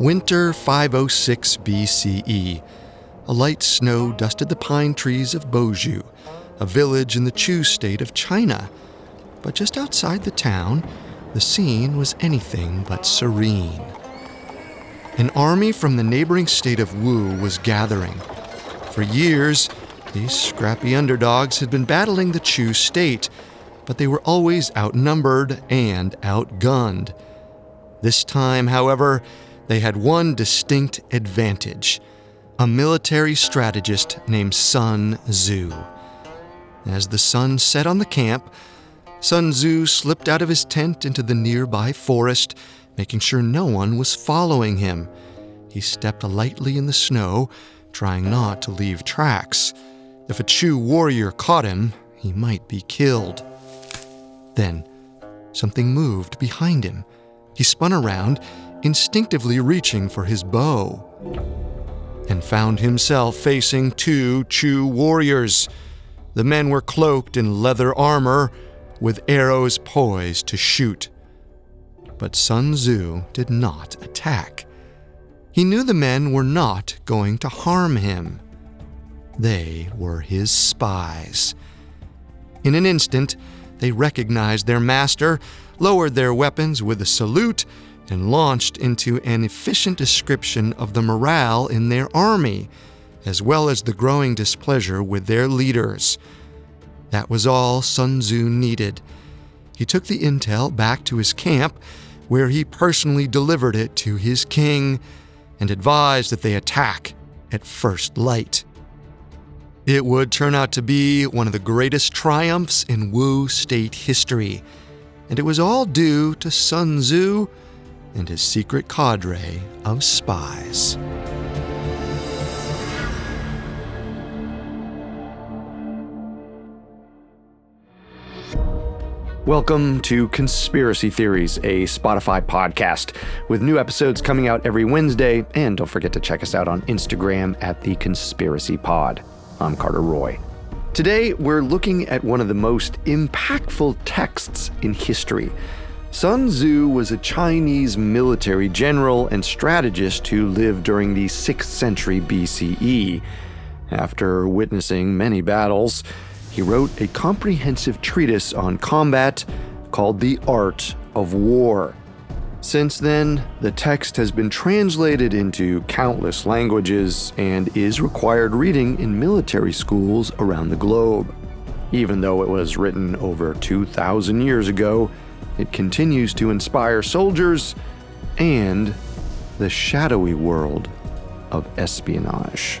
Winter 506 BCE. A light snow dusted the pine trees of Boju, a village in the Chu state of China. But just outside the town, the scene was anything but serene. An army from the neighboring state of Wu was gathering. For years, these scrappy underdogs had been battling the Chu state, but they were always outnumbered and outgunned. This time, however, they had one distinct advantage a military strategist named Sun Tzu. As the sun set on the camp, Sun Tzu slipped out of his tent into the nearby forest, making sure no one was following him. He stepped lightly in the snow, trying not to leave tracks. If a Chu warrior caught him, he might be killed. Then, something moved behind him. He spun around, instinctively reaching for his bow, and found himself facing two Chu warriors. The men were cloaked in leather armor, with arrows poised to shoot. But Sun Tzu did not attack. He knew the men were not going to harm him. They were his spies. In an instant, they recognized their master, lowered their weapons with a salute, and launched into an efficient description of the morale in their army, as well as the growing displeasure with their leaders. That was all Sun Tzu needed. He took the intel back to his camp, where he personally delivered it to his king and advised that they attack at first light. It would turn out to be one of the greatest triumphs in Wu state history, and it was all due to Sun Tzu and his secret cadre of spies. Welcome to Conspiracy Theories, a Spotify podcast, with new episodes coming out every Wednesday. And don't forget to check us out on Instagram at The Conspiracy Pod. I'm Carter Roy. Today, we're looking at one of the most impactful texts in history. Sun Tzu was a Chinese military general and strategist who lived during the 6th century BCE. After witnessing many battles, he wrote a comprehensive treatise on combat called The Art of War. Since then, the text has been translated into countless languages and is required reading in military schools around the globe. Even though it was written over 2,000 years ago, it continues to inspire soldiers and the shadowy world of espionage.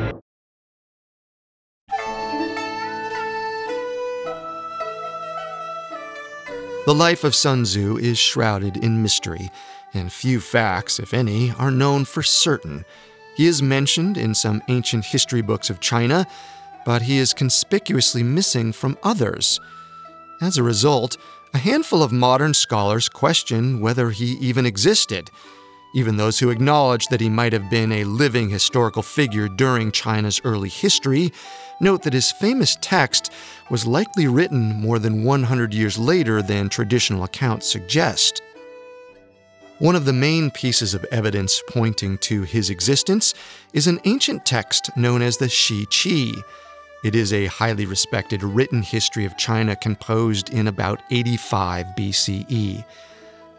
The life of Sun Tzu is shrouded in mystery, and few facts, if any, are known for certain. He is mentioned in some ancient history books of China, but he is conspicuously missing from others. As a result, a handful of modern scholars question whether he even existed. Even those who acknowledge that he might have been a living historical figure during China's early history note that his famous text was likely written more than 100 years later than traditional accounts suggest. One of the main pieces of evidence pointing to his existence is an ancient text known as the Shi Qi. It is a highly respected written history of China composed in about 85 BCE.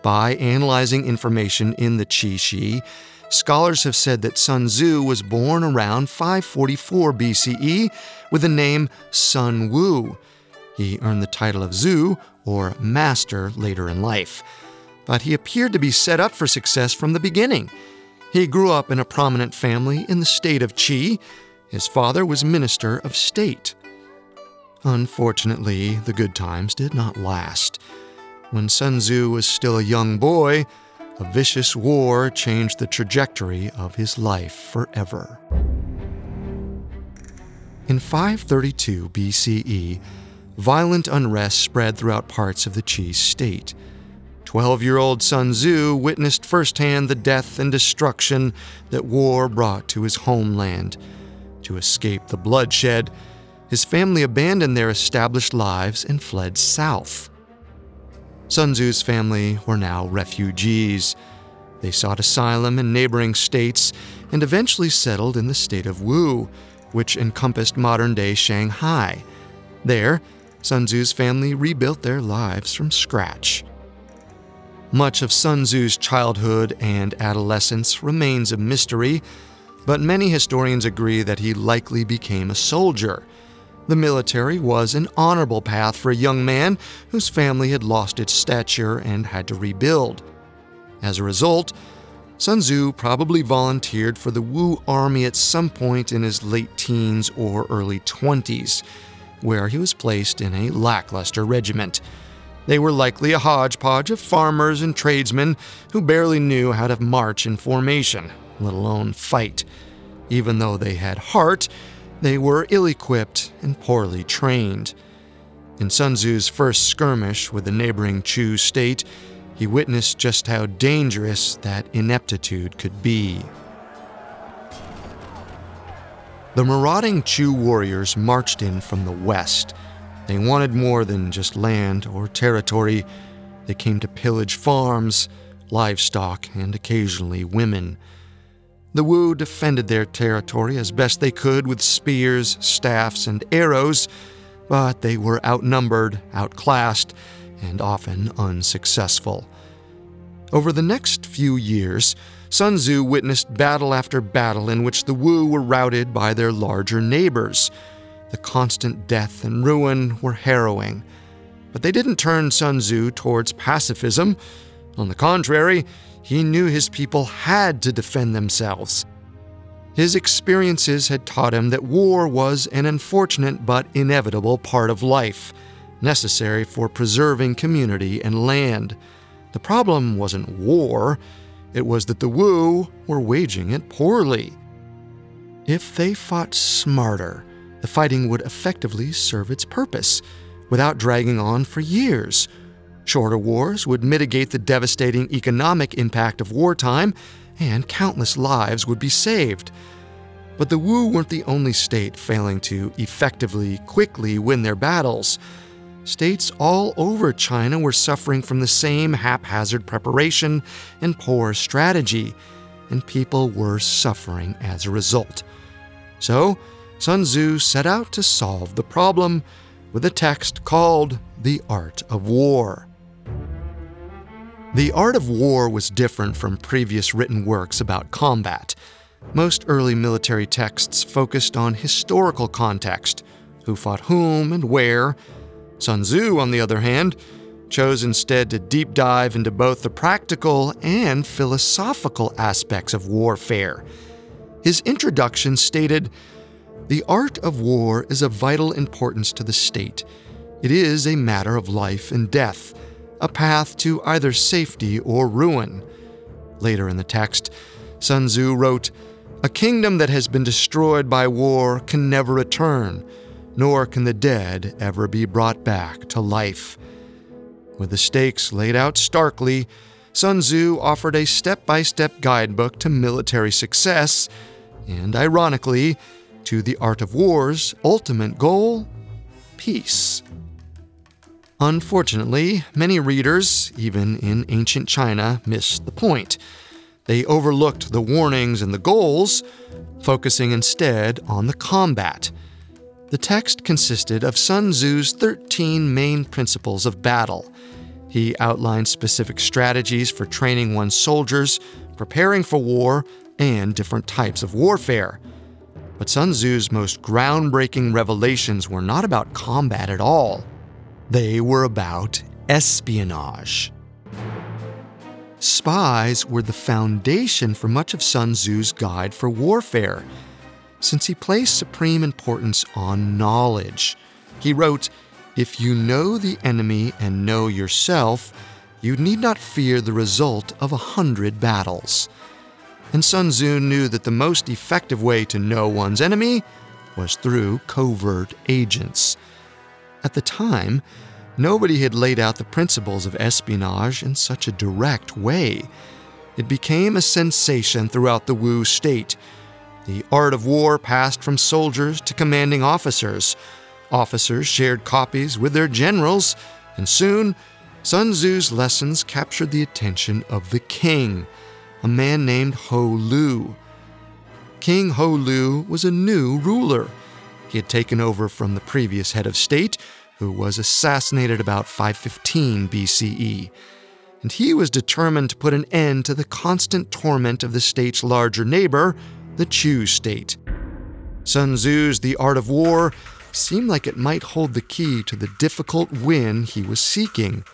By analyzing information in the Qi Shi, scholars have said that Sun Tzu was born around 544 BCE with the name Sun Wu. He earned the title of Tzu, or master, later in life. But he appeared to be set up for success from the beginning. He grew up in a prominent family in the state of Qi. His father was minister of state. Unfortunately, the good times did not last. When Sun Tzu was still a young boy, a vicious war changed the trajectory of his life forever. In 532 BCE, violent unrest spread throughout parts of the Qi state. Twelve year old Sun Tzu witnessed firsthand the death and destruction that war brought to his homeland. To escape the bloodshed, his family abandoned their established lives and fled south. Sun Tzu's family were now refugees. They sought asylum in neighboring states and eventually settled in the state of Wu, which encompassed modern day Shanghai. There, Sun Tzu's family rebuilt their lives from scratch. Much of Sun Tzu's childhood and adolescence remains a mystery, but many historians agree that he likely became a soldier. The military was an honorable path for a young man whose family had lost its stature and had to rebuild. As a result, Sun Tzu probably volunteered for the Wu army at some point in his late teens or early 20s, where he was placed in a lackluster regiment. They were likely a hodgepodge of farmers and tradesmen who barely knew how to march in formation, let alone fight. Even though they had heart, they were ill equipped and poorly trained. In Sun Tzu's first skirmish with the neighboring Chu state, he witnessed just how dangerous that ineptitude could be. The marauding Chu warriors marched in from the west. They wanted more than just land or territory. They came to pillage farms, livestock, and occasionally women. The Wu defended their territory as best they could with spears, staffs, and arrows, but they were outnumbered, outclassed, and often unsuccessful. Over the next few years, Sun Tzu witnessed battle after battle in which the Wu were routed by their larger neighbors. The constant death and ruin were harrowing. But they didn't turn Sun Tzu towards pacifism. On the contrary, he knew his people had to defend themselves. His experiences had taught him that war was an unfortunate but inevitable part of life, necessary for preserving community and land. The problem wasn't war, it was that the Wu were waging it poorly. If they fought smarter, the fighting would effectively serve its purpose, without dragging on for years. Shorter wars would mitigate the devastating economic impact of wartime, and countless lives would be saved. But the Wu weren't the only state failing to effectively, quickly win their battles. States all over China were suffering from the same haphazard preparation and poor strategy, and people were suffering as a result. So, Sun Tzu set out to solve the problem with a text called The Art of War. The art of war was different from previous written works about combat. Most early military texts focused on historical context who fought whom and where. Sun Tzu, on the other hand, chose instead to deep dive into both the practical and philosophical aspects of warfare. His introduction stated The art of war is of vital importance to the state. It is a matter of life and death a path to either safety or ruin. Later in the text, Sun Tzu wrote, A kingdom that has been destroyed by war can never return, nor can the dead ever be brought back to life. With the stakes laid out starkly, Sun Tzu offered a step by step guidebook to military success, and ironically, to the art of war's ultimate goal peace. Unfortunately, many readers, even in ancient China, missed the point. They overlooked the warnings and the goals, focusing instead on the combat. The text consisted of Sun Tzu's 13 main principles of battle. He outlined specific strategies for training one's soldiers, preparing for war, and different types of warfare. But Sun Tzu's most groundbreaking revelations were not about combat at all. They were about espionage. Spies were the foundation for much of Sun Tzu's guide for warfare since he placed supreme importance on knowledge. He wrote, If you know the enemy and know yourself, you need not fear the result of a hundred battles. And Sun Tzu knew that the most effective way to know one's enemy was through covert agents. At the time, nobody had laid out the principles of espionage in such a direct way. It became a sensation throughout the Wu state the art of war passed from soldiers to commanding officers. Officers shared copies with their generals, and soon Sun Tzu's lessons captured the attention of the king, a man named Ho Lu. King Ho Lu was a new ruler. He had taken over from the previous head of state, who was assassinated about 515 BCE. And he was determined to put an end to the constant torment of the state's larger neighbor, the Chu state. Sun Tzu's The Art of War seemed like it might hold the key to the difficult win he was seeking.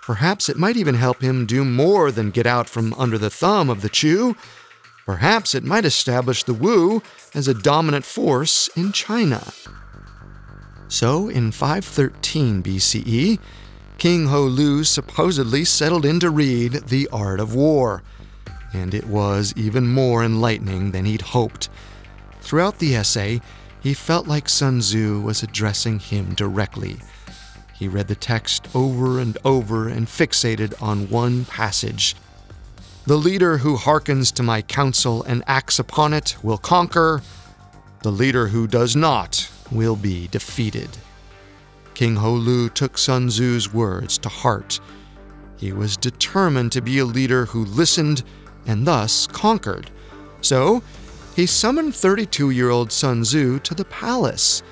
Perhaps it might even help him do more than get out from under the thumb of the Chu. Perhaps it might establish the Wu as a dominant force in China. So, in 513 BCE, King Ho Lu supposedly settled in to read The Art of War and it was even more enlightening than he'd hoped. Throughout the essay, he felt like Sun Tzu was addressing him directly. He read the text over and over and fixated on one passage. The leader who hearkens to my counsel and acts upon it will conquer. The leader who does not will be defeated. King Ho Lu took Sun Tzu's words to heart. He was determined to be a leader who listened and thus conquered. So, he summoned 32 year old Sun Tzu to the palace.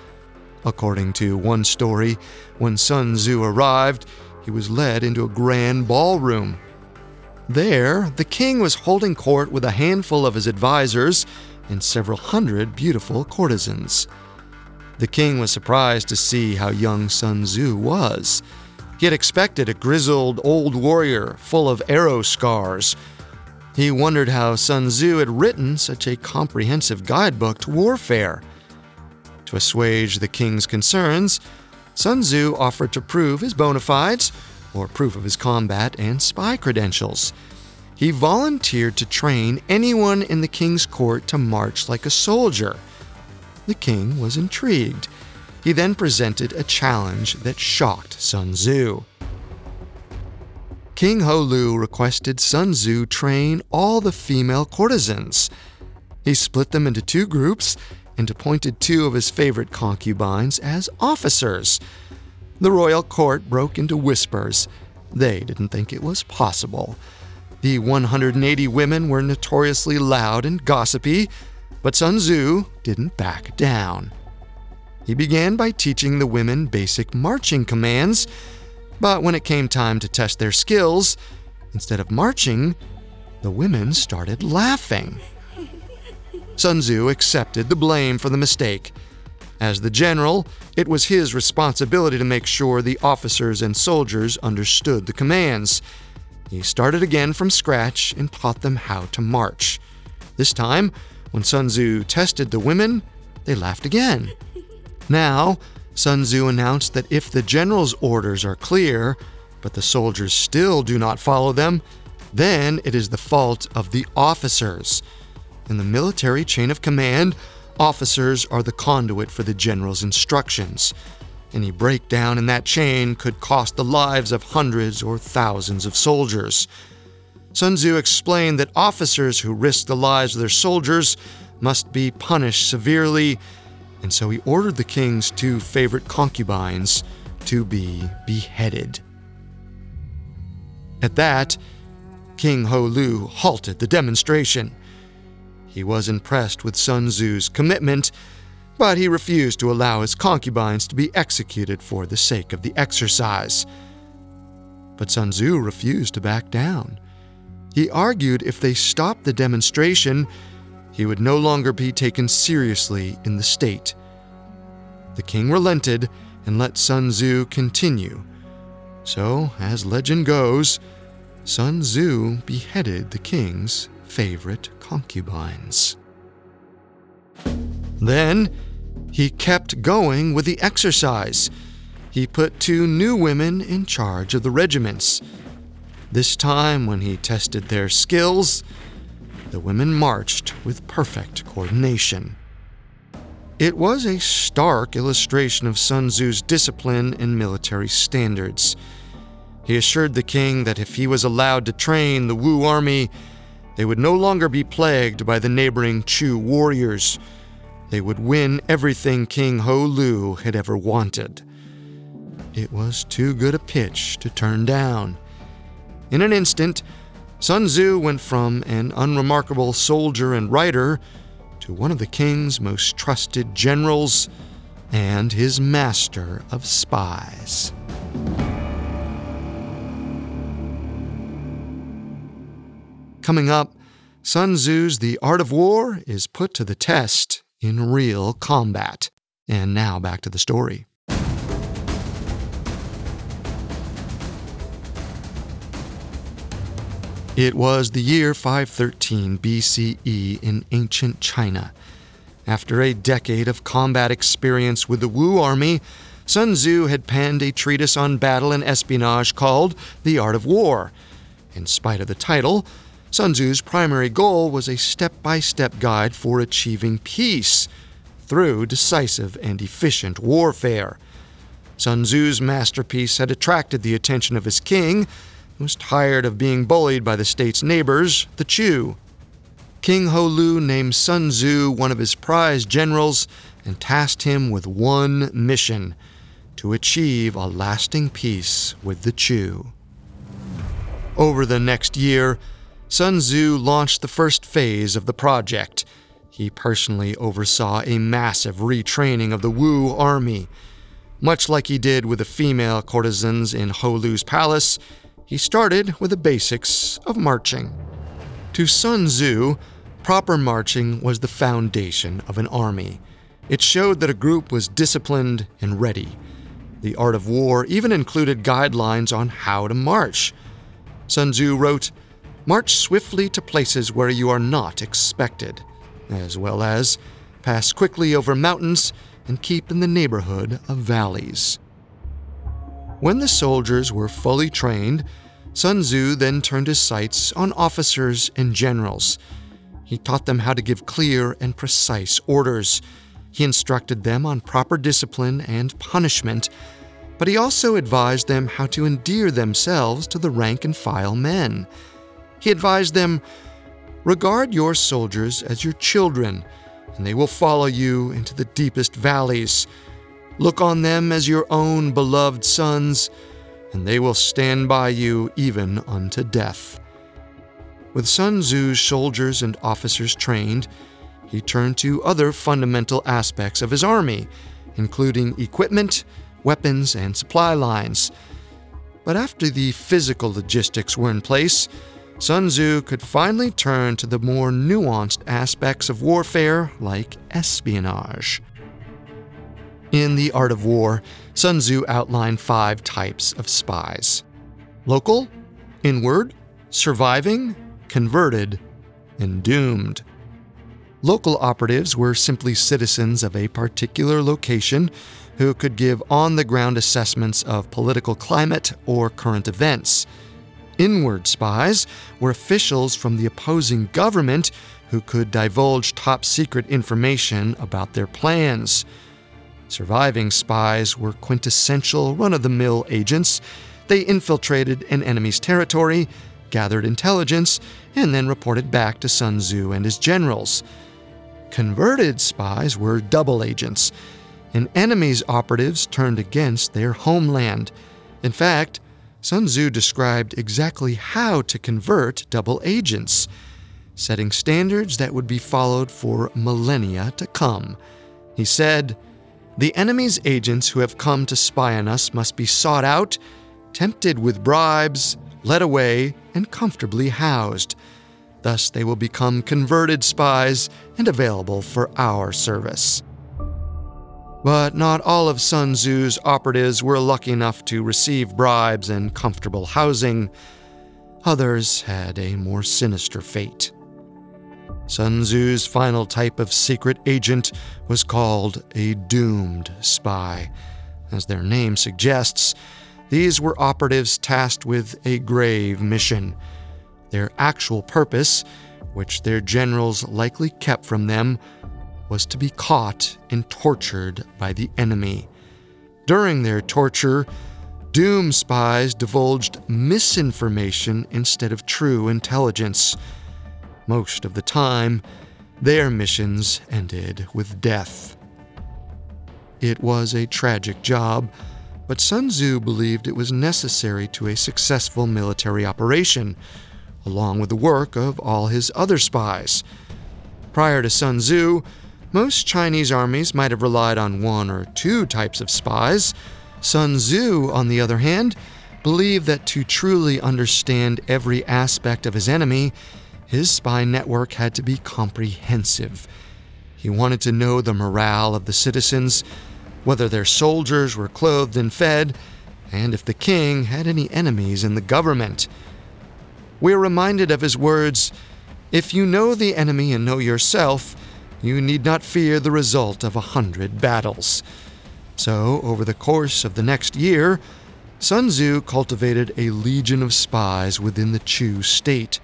According to one story, when Sun Tzu arrived, he was led into a grand ballroom. There, the king was holding court with a handful of his advisors and several hundred beautiful courtesans. The king was surprised to see how young Sun Tzu was. He had expected a grizzled old warrior full of arrow scars he wondered how Sun Tzu had written such a comprehensive guidebook to warfare. To assuage the king's concerns, Sun Tzu offered to prove his bona fides, or proof of his combat and spy credentials. He volunteered to train anyone in the king's court to march like a soldier. The king was intrigued. He then presented a challenge that shocked Sun Tzu. King Ho Lu requested Sun Tzu train all the female courtesans. He split them into two groups and appointed two of his favorite concubines as officers. The royal court broke into whispers. They didn't think it was possible. The 180 women were notoriously loud and gossipy, but Sun Tzu didn't back down. He began by teaching the women basic marching commands but when it came time to test their skills, instead of marching, the women started laughing. Sun Tzu accepted the blame for the mistake. As the general, it was his responsibility to make sure the officers and soldiers understood the commands. He started again from scratch and taught them how to march. This time, when Sun Tzu tested the women, they laughed again. Now, Sun Tzu announced that if the general's orders are clear, but the soldiers still do not follow them, then it is the fault of the officers. In the military chain of command, officers are the conduit for the general's instructions. Any breakdown in that chain could cost the lives of hundreds or thousands of soldiers. Sun Tzu explained that officers who risk the lives of their soldiers must be punished severely and so he ordered the king's two favorite concubines to be beheaded. At that, King Ho Lu halted the demonstration. He was impressed with Sun Tzu's commitment, but he refused to allow his concubines to be executed for the sake of the exercise. But Sun Tzu refused to back down. He argued if they stopped the demonstration, he would no longer be taken seriously in the state. The king relented and let Sun Tzu continue. So, as legend goes, Sun Tzu beheaded the king's favorite concubines. Then, he kept going with the exercise. He put two new women in charge of the regiments. This time, when he tested their skills, the women marched with perfect coordination. It was a stark illustration of Sun Tzu's discipline and military standards. He assured the king that if he was allowed to train the Wu army, they would no longer be plagued by the neighboring Chu warriors they would win everything King Ho Lu had ever wanted. It was too good a pitch to turn down. In an instant, Sun Tzu went from an unremarkable soldier and writer to one of the king's most trusted generals and his master of spies. Coming up, Sun Tzu's The Art of War is put to the test in real combat. And now back to the story. It was the year 513 BCE in ancient China. After a decade of combat experience with the Wu army, Sun Tzu had penned a treatise on battle and espionage called The Art of War. In spite of the title, Sun Tzu's primary goal was a step by step guide for achieving peace through decisive and efficient warfare. Sun Tzu's masterpiece had attracted the attention of his king, who was tired of being bullied by the state's neighbors, the Chu. King Ho Lu named Sun Tzu one of his prize generals and tasked him with one mission to achieve a lasting peace with the Chu. Over the next year, Sun Tzu launched the first phase of the project. He personally oversaw a massive retraining of the Wu army. Much like he did with the female courtesans in Ho Lu's palace, he started with the basics of marching. To Sun Tzu, proper marching was the foundation of an army. It showed that a group was disciplined and ready. The art of war even included guidelines on how to march. Sun Tzu wrote, March swiftly to places where you are not expected, as well as pass quickly over mountains and keep in the neighborhood of valleys. When the soldiers were fully trained, Sun Tzu then turned his sights on officers and generals. He taught them how to give clear and precise orders. He instructed them on proper discipline and punishment, but he also advised them how to endear themselves to the rank and file men. He advised them Regard your soldiers as your children, and they will follow you into the deepest valleys. Look on them as your own beloved sons, and they will stand by you even unto death. With Sun Tzu's soldiers and officers trained, he turned to other fundamental aspects of his army, including equipment, weapons, and supply lines. But after the physical logistics were in place, Sun Tzu could finally turn to the more nuanced aspects of warfare like espionage. In The Art of War, Sun Tzu outlined five types of spies local, inward, surviving, converted, and doomed. Local operatives were simply citizens of a particular location who could give on the ground assessments of political climate or current events. Inward spies were officials from the opposing government who could divulge top secret information about their plans. Surviving spies were quintessential run of the mill agents. They infiltrated an enemy's territory, gathered intelligence, and then reported back to Sun Tzu and his generals. Converted spies were double agents. An enemy's operatives turned against their homeland. In fact, Sun Tzu described exactly how to convert double agents, setting standards that would be followed for millennia to come. He said, The enemy's agents who have come to spy on us must be sought out, tempted with bribes, led away, and comfortably housed. Thus, they will become converted spies and available for our service. But not all of Sun Tzu's operatives were lucky enough to receive bribes and comfortable housing. Others had a more sinister fate. Sun Tzu's final type of secret agent was called a doomed spy. As their name suggests, these were operatives tasked with a grave mission. Their actual purpose, which their generals likely kept from them, was to be caught and tortured by the enemy. During their torture, Doom spies divulged misinformation instead of true intelligence. Most of the time, their missions ended with death. It was a tragic job, but Sun Tzu believed it was necessary to a successful military operation, along with the work of all his other spies. Prior to Sun Tzu, most Chinese armies might have relied on one or two types of spies. Sun Tzu, on the other hand, believed that to truly understand every aspect of his enemy, his spy network had to be comprehensive. He wanted to know the morale of the citizens, whether their soldiers were clothed and fed, and if the king had any enemies in the government. We are reminded of his words If you know the enemy and know yourself, you need not fear the result of a hundred battles. So, over the course of the next year, Sun Tzu cultivated a legion of spies within the Chu state,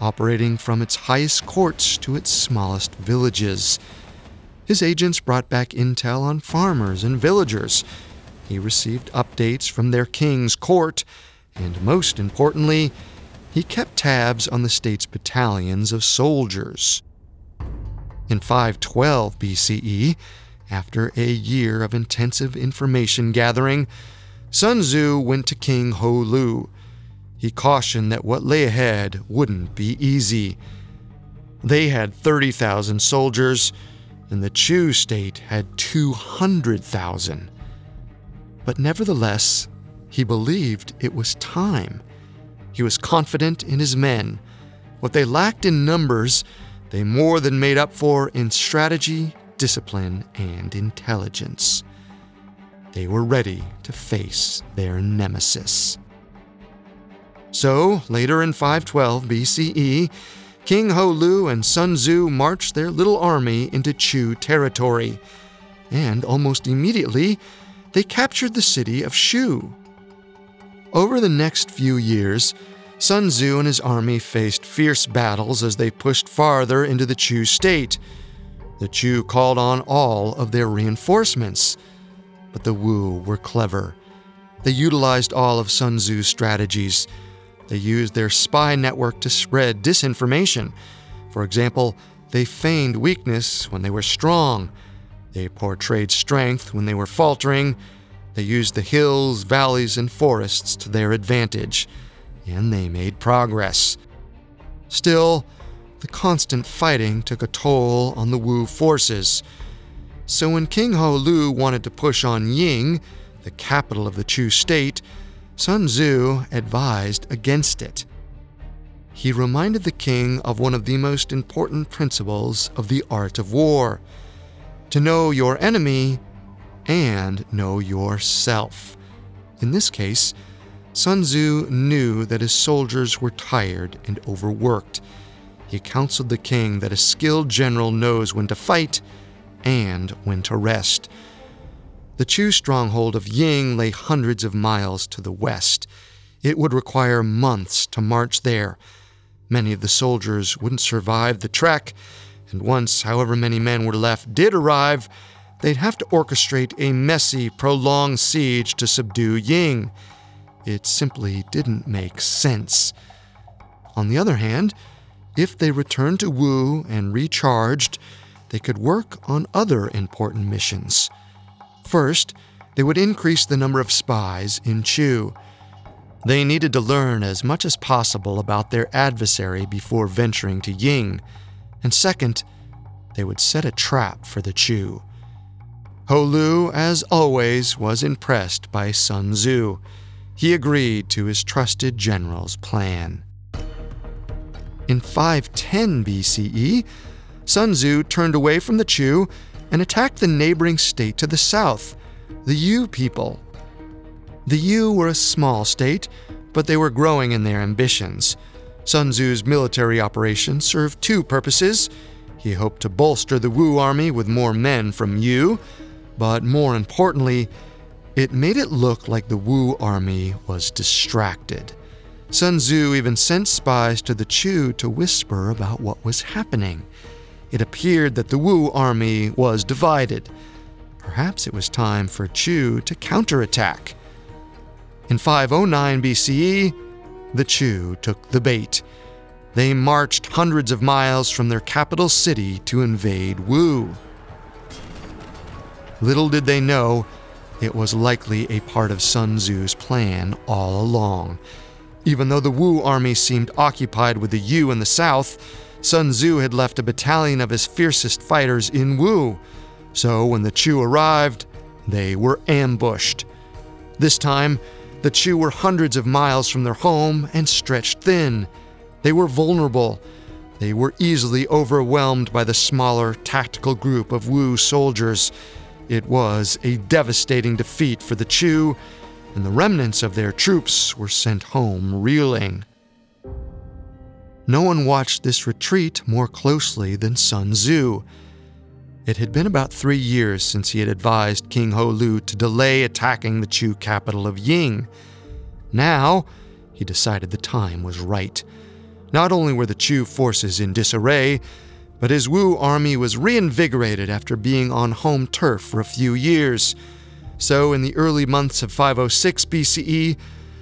operating from its highest courts to its smallest villages. His agents brought back intel on farmers and villagers. He received updates from their king's court, and most importantly, he kept tabs on the state's battalions of soldiers. In 512 BCE, after a year of intensive information gathering, Sun Tzu went to King Ho Lu. He cautioned that what lay ahead wouldn't be easy. They had 30,000 soldiers, and the Chu state had 200,000. But nevertheless, he believed it was time. He was confident in his men. What they lacked in numbers, they more than made up for in strategy, discipline, and intelligence. They were ready to face their nemesis. So, later in 512 BCE, King Ho Lu and Sun Tzu marched their little army into Chu territory, and almost immediately, they captured the city of Shu. Over the next few years, Sun Tzu and his army faced fierce battles as they pushed farther into the Chu state. The Chu called on all of their reinforcements, but the Wu were clever. They utilized all of Sun Tzu's strategies they used their spy network to spread disinformation. For example, they feigned weakness when they were strong. They portrayed strength when they were faltering. They used the hills, valleys, and forests to their advantage. And they made progress. Still, the constant fighting took a toll on the Wu forces. So when King Ho Lu wanted to push on Ying, the capital of the Chu state, Sun Tzu advised against it. He reminded the king of one of the most important principles of the art of war to know your enemy and know yourself. In this case, Sun Tzu knew that his soldiers were tired and overworked. He counseled the king that a skilled general knows when to fight and when to rest. The Chu stronghold of Ying lay hundreds of miles to the west. It would require months to march there. Many of the soldiers wouldn't survive the trek, and once however many men were left did arrive, they'd have to orchestrate a messy, prolonged siege to subdue Ying. It simply didn't make sense. On the other hand, if they returned to Wu and recharged, they could work on other important missions. First, they would increase the number of spies in Chu. They needed to learn as much as possible about their adversary before venturing to Ying. And second, they would set a trap for the Chu. Ho Lu, as always, was impressed by Sun Tzu. He agreed to his trusted general's plan. In 510 BCE, Sun Tzu turned away from the Chu and attacked the neighboring state to the south, the Yu people. The Yu were a small state, but they were growing in their ambitions. Sun Tzu's military operation served two purposes. He hoped to bolster the Wu army with more men from Yu, but more importantly, it made it look like the Wu army was distracted. Sun Tzu even sent spies to the Chu to whisper about what was happening. It appeared that the Wu army was divided. Perhaps it was time for Chu to counterattack. In 509 BCE, the Chu took the bait. They marched hundreds of miles from their capital city to invade Wu. Little did they know, it was likely a part of Sun Tzu's plan all along. Even though the Wu army seemed occupied with the Yu in the south, Sun Tzu had left a battalion of his fiercest fighters in Wu. So when the Chu arrived, they were ambushed. This time, the Chu were hundreds of miles from their home and stretched thin. They were vulnerable. They were easily overwhelmed by the smaller tactical group of Wu soldiers. It was a devastating defeat for the Chu, and the remnants of their troops were sent home reeling. No one watched this retreat more closely than Sun Tzu. It had been about three years since he had advised King Ho Lu to delay attacking the Chu capital of Ying. Now, he decided the time was right. Not only were the Chu forces in disarray, but his Wu army was reinvigorated after being on home turf for a few years. So, in the early months of 506 BCE,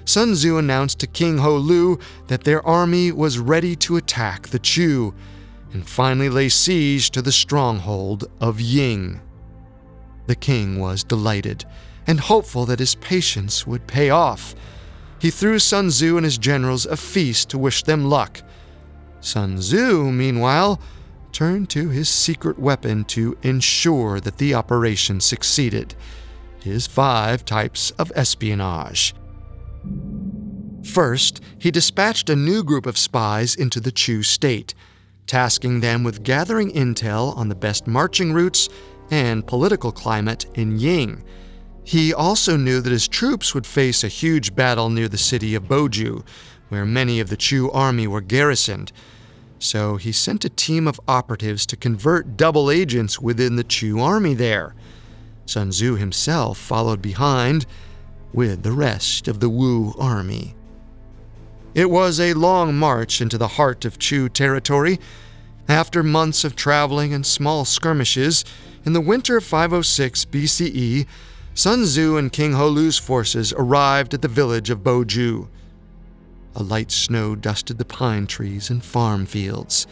Sun Tzu announced to King Ho Lu that their army was ready to attack the Chu and finally lay siege to the stronghold of Ying. The king was delighted and hopeful that his patience would pay off. He threw Sun Tzu and his generals a feast to wish them luck. Sun Tzu, meanwhile, turned to his secret weapon to ensure that the operation succeeded his five types of espionage. First, he dispatched a new group of spies into the Chu state, tasking them with gathering intel on the best marching routes and political climate in Ying. He also knew that his troops would face a huge battle near the city of Boju, where many of the Chu army were garrisoned so he sent a team of operatives to convert double agents within the Chu army there. Sun Tzu himself followed behind with the rest of the Wu army. It was a long march into the heart of Chu territory. After months of traveling and small skirmishes, in the winter of 506 BCE, Sun Tzu and King Holu's forces arrived at the village of Boju. A light snow dusted the pine trees and farm fields.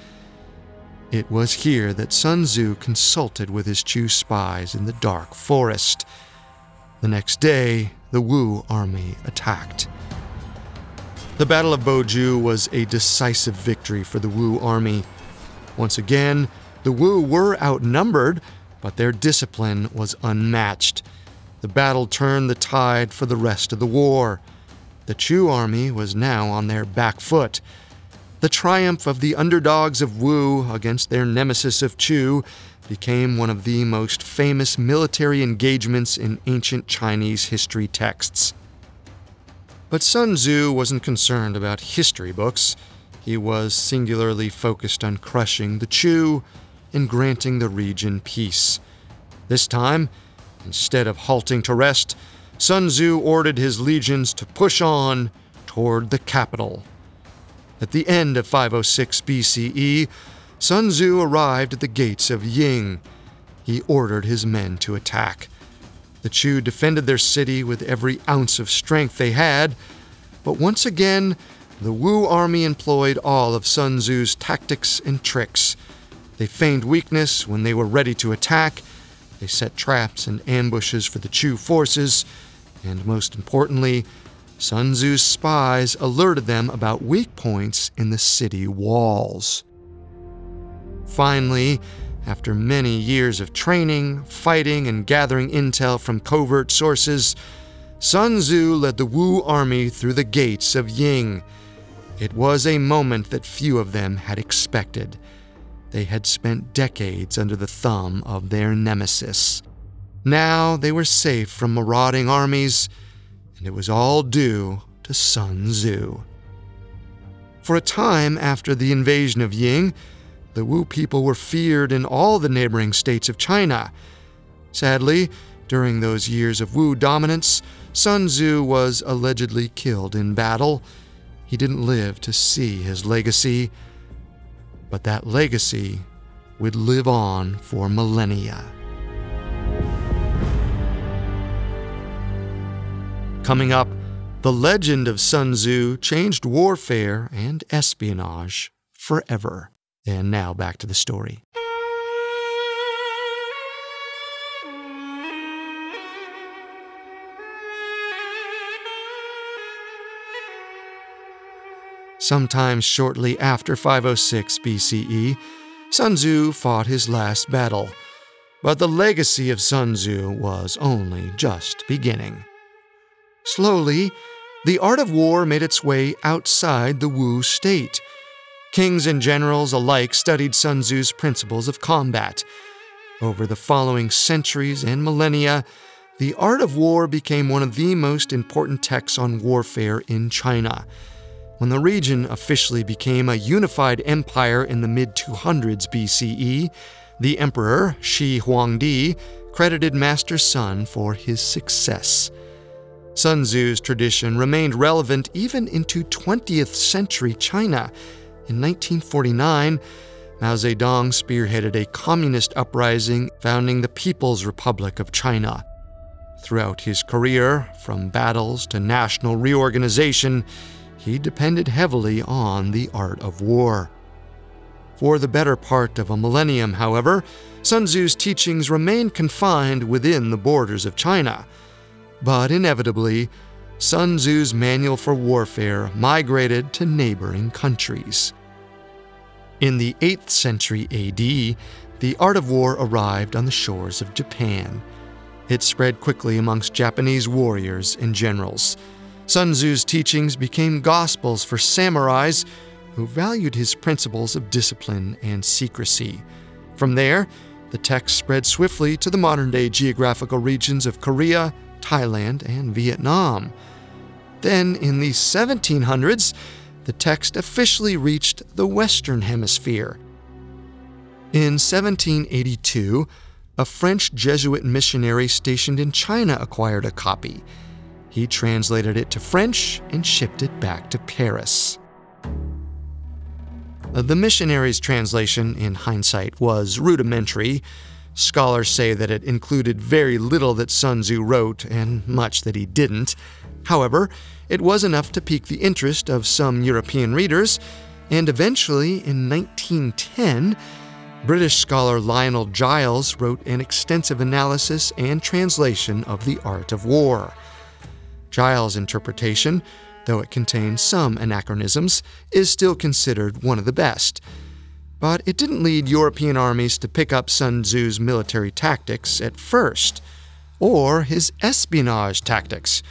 It was here that Sun Tzu consulted with his Chu spies in the dark forest. The next day, the Wu army attacked. The Battle of Boju was a decisive victory for the Wu army. Once again, the Wu were outnumbered, but their discipline was unmatched. The battle turned the tide for the rest of the war. The Chu army was now on their back foot. The triumph of the underdogs of Wu against their nemesis of Chu became one of the most famous military engagements in ancient Chinese history texts. But Sun Tzu wasn't concerned about history books. He was singularly focused on crushing the Chu and granting the region peace. This time, instead of halting to rest, Sun Tzu ordered his legions to push on toward the capital. At the end of 506 BCE, Sun Tzu arrived at the gates of Ying. He ordered his men to attack. The Chu defended their city with every ounce of strength they had, but once again, the Wu army employed all of Sun Tzu's tactics and tricks. They feigned weakness when they were ready to attack. They set traps and ambushes for the Chu forces, and most importantly, Sun Tzu's spies alerted them about weak points in the city walls. Finally, After many years of training, fighting, and gathering intel from covert sources, Sun Tzu led the Wu army through the gates of Ying. It was a moment that few of them had expected. They had spent decades under the thumb of their nemesis. Now they were safe from marauding armies, and it was all due to Sun Tzu. For a time after the invasion of Ying, the Wu people were feared in all the neighboring states of China. Sadly, during those years of Wu dominance, Sun Tzu was allegedly killed in battle. He didn't live to see his legacy, but that legacy would live on for millennia. Coming up, the legend of Sun Tzu changed warfare and espionage forever. And now back to the story. Sometime shortly after 506 BCE, Sun Tzu fought his last battle. But the legacy of Sun Tzu was only just beginning. Slowly, the art of war made its way outside the Wu state Kings and generals alike studied Sun Tzu's principles of combat. Over the following centuries and millennia, the art of war became one of the most important texts on warfare in China. When the region officially became a unified empire in the mid 200s BCE, the emperor, Shi Huangdi, credited Master Sun for his success. Sun Tzu's tradition remained relevant even into 20th century China in 1949, Mao Zedong spearheaded a communist uprising founding the People's Republic of China. Throughout his career, from battles to national reorganization, he depended heavily on the art of war. For the better part of a millennium, however, Sun Tzu's teachings remained confined within the borders of China. But inevitably, Sun Tzu's manual for warfare migrated to neighboring countries. In the 8th century AD, the art of war arrived on the shores of Japan. It spread quickly amongst Japanese warriors and generals. Sun Tzu's teachings became gospels for samurais who valued his principles of discipline and secrecy. From there, the text spread swiftly to the modern day geographical regions of Korea, Thailand, and Vietnam. Then, in the 1700s, the text officially reached the Western Hemisphere. In 1782, a French Jesuit missionary stationed in China acquired a copy. He translated it to French and shipped it back to Paris. Uh, the missionary's translation, in hindsight, was rudimentary. Scholars say that it included very little that Sun Tzu wrote and much that he didn't. However, it was enough to pique the interest of some European readers, and eventually, in 1910, British scholar Lionel Giles wrote an extensive analysis and translation of the art of war. Giles' interpretation, though it contains some anachronisms, is still considered one of the best. But it didn't lead European armies to pick up Sun Tzu's military tactics at first, or his espionage tactics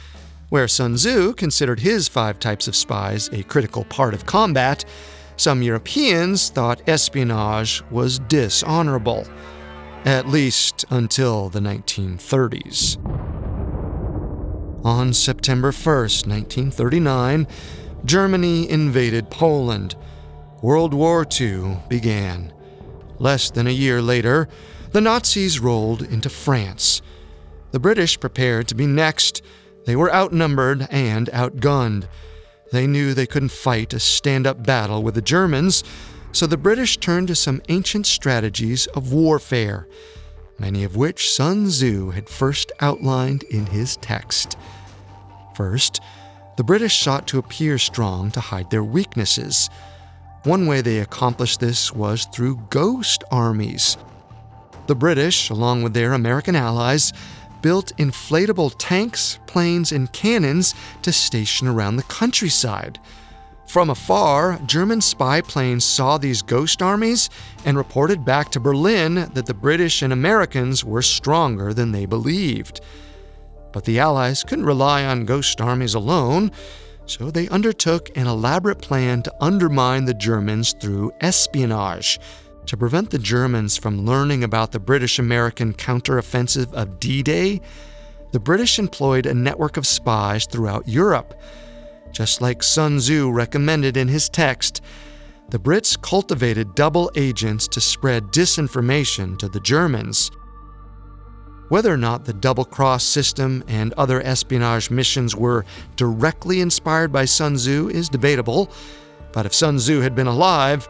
where Sun Tzu considered his five types of spies a critical part of combat, some Europeans thought espionage was dishonorable, at least until the 1930s. On September 1, 1939, Germany invaded Poland. World War II began. Less than a year later, the Nazis rolled into France. The British prepared to be next they were outnumbered and outgunned. They knew they couldn't fight a stand up battle with the Germans, so the British turned to some ancient strategies of warfare, many of which Sun Tzu had first outlined in his text. First, the British sought to appear strong to hide their weaknesses. One way they accomplished this was through ghost armies. The British, along with their American allies, built inflatable tanks, planes, and cannons to station around the countryside. From afar, German spy planes saw these ghost armies and reported back to Berlin that the British and Americans were stronger than they believed. But the Allies couldn't rely on ghost armies alone, so they undertook an elaborate plan to undermine the Germans through espionage. To prevent the Germans from learning about the British American counteroffensive of D Day, the British employed a network of spies throughout Europe. Just like Sun Tzu recommended in his text, the Brits cultivated double agents to spread disinformation to the Germans. Whether or not the double cross system and other espionage missions were directly inspired by Sun Tzu is debatable, but if Sun Tzu had been alive,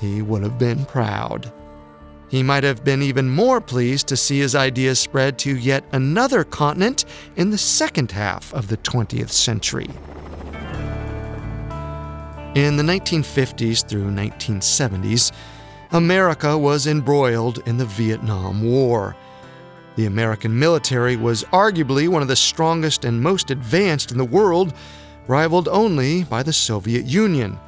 he would have been proud. He might have been even more pleased to see his ideas spread to yet another continent in the second half of the 20th century. In the 1950s through 1970s, America was embroiled in the Vietnam War. The American military was arguably one of the strongest and most advanced in the world, rivaled only by the Soviet Union.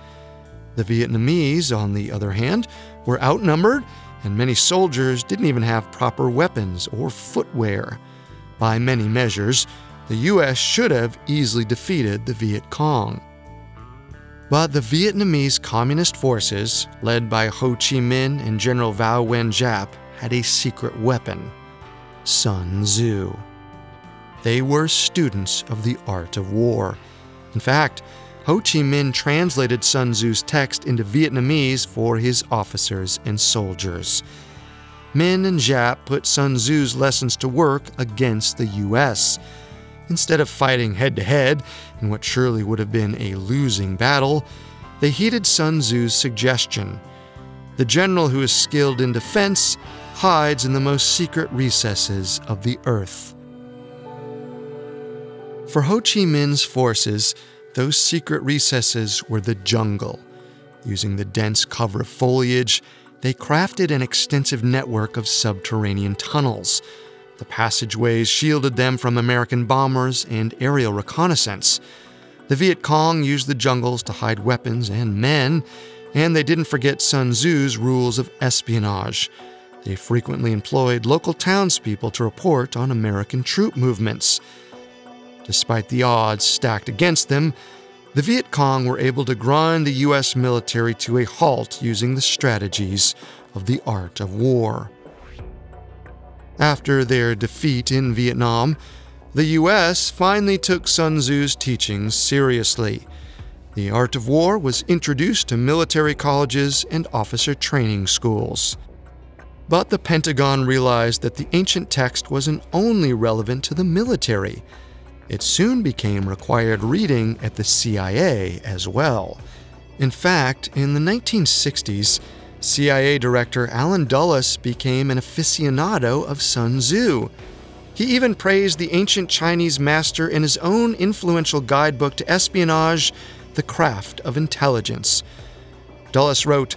The Vietnamese, on the other hand, were outnumbered, and many soldiers didn't even have proper weapons or footwear. By many measures, the U.S. should have easily defeated the Viet Cong. But the Vietnamese Communist forces, led by Ho Chi Minh and General Vo Nguyen Giap, had a secret weapon Sun Tzu. They were students of the art of war. In fact, Ho Chi Minh translated Sun Tzu's text into Vietnamese for his officers and soldiers. Minh and Giap put Sun Tzu's lessons to work against the U.S. Instead of fighting head to head in what surely would have been a losing battle, they heeded Sun Tzu's suggestion. The general who is skilled in defense hides in the most secret recesses of the earth. For Ho Chi Minh's forces, those secret recesses were the jungle. Using the dense cover of foliage, they crafted an extensive network of subterranean tunnels the passageways shielded them from American bombers and aerial reconnaissance. The Viet Cong used the jungles to hide weapons and men, and they didn't forget Sun Tzu's rules of espionage. They frequently employed local townspeople to report on American troop movements. Despite the odds stacked against them, the Viet Cong were able to grind the U.S. military to a halt using the strategies of the art of war. After their defeat in Vietnam, the US finally took Sun Tzu's teachings seriously. The art of war was introduced to military colleges and officer training schools. But the Pentagon realized that the ancient text wasn't only relevant to the military. It soon became required reading at the CIA as well. In fact, in the 1960s, CIA Director Allen Dulles became an aficionado of Sun Tzu. He even praised the ancient Chinese master in his own influential guidebook to espionage, The Craft of Intelligence. Dulles wrote,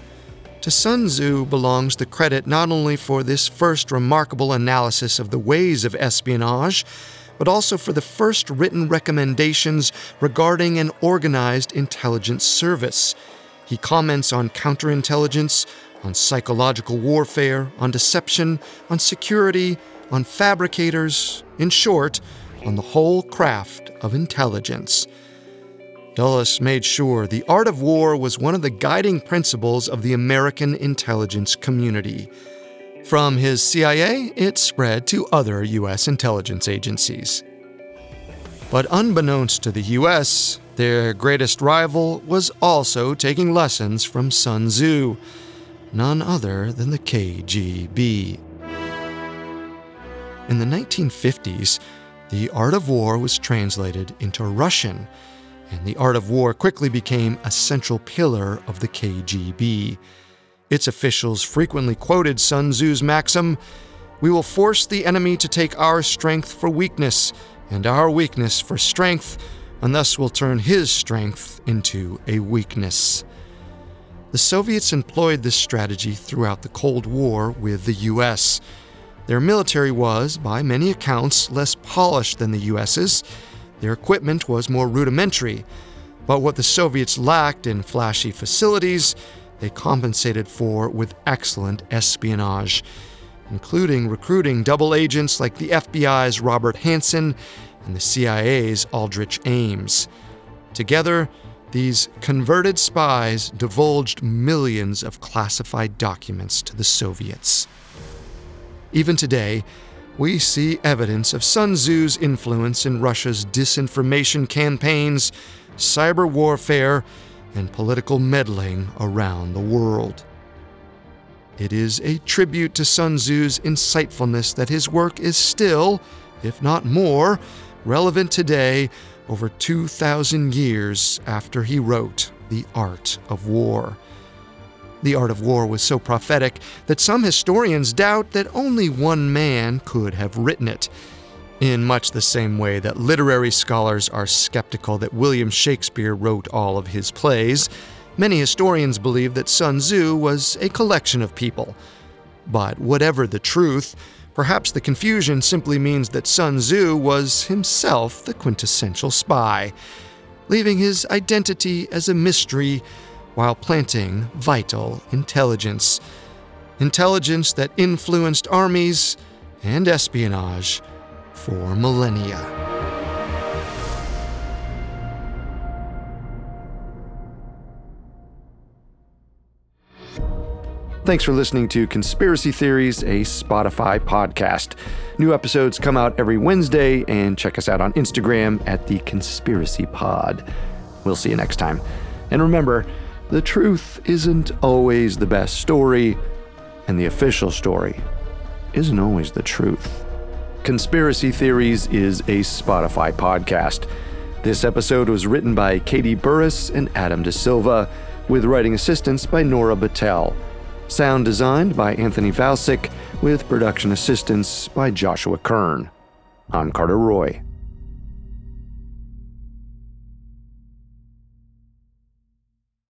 To Sun Tzu belongs the credit not only for this first remarkable analysis of the ways of espionage, but also for the first written recommendations regarding an organized intelligence service. He comments on counterintelligence, on psychological warfare, on deception, on security, on fabricators, in short, on the whole craft of intelligence. Dulles made sure the art of war was one of the guiding principles of the American intelligence community. From his CIA, it spread to other U.S. intelligence agencies. But unbeknownst to the U.S., their greatest rival was also taking lessons from Sun Tzu, none other than the KGB. In the 1950s, the art of war was translated into Russian, and the art of war quickly became a central pillar of the KGB. Its officials frequently quoted Sun Tzu's maxim We will force the enemy to take our strength for weakness, and our weakness for strength and thus will turn his strength into a weakness. The Soviets employed this strategy throughout the Cold War with the US. Their military was, by many accounts, less polished than the US's. Their equipment was more rudimentary. But what the Soviets lacked in flashy facilities, they compensated for with excellent espionage, including recruiting double agents like the FBI's Robert Hanssen and the CIA's Aldrich Ames. Together, these converted spies divulged millions of classified documents to the Soviets. Even today, we see evidence of Sun Tzu's influence in Russia's disinformation campaigns, cyber warfare, and political meddling around the world. It is a tribute to Sun Tzu's insightfulness that his work is still, if not more, relevant today, over 2,000 years after he wrote The Art of War. The Art of War was so prophetic that some historians doubt that only one man could have written it. In much the same way that literary scholars are skeptical that William Shakespeare wrote all of his plays, many historians believe that Sun Tzu was a collection of people. But whatever the truth, perhaps the confusion simply means that Sun Tzu was himself the quintessential spy, leaving his identity as a mystery while planting vital intelligence. Intelligence that influenced armies and espionage for millennia. Thanks for listening to Conspiracy Theories, a Spotify podcast. New episodes come out every Wednesday, and check us out on Instagram at the Conspiracy Pod. We'll see you next time. And remember, the truth isn't always the best story, and the official story isn't always the truth. Conspiracy Theories is a Spotify podcast. This episode was written by Katie Burris and Adam De Silva, with writing assistance by Nora Battelle. Sound designed by Anthony Valsic, with production assistance by Joshua Kern. I'm Carter Roy.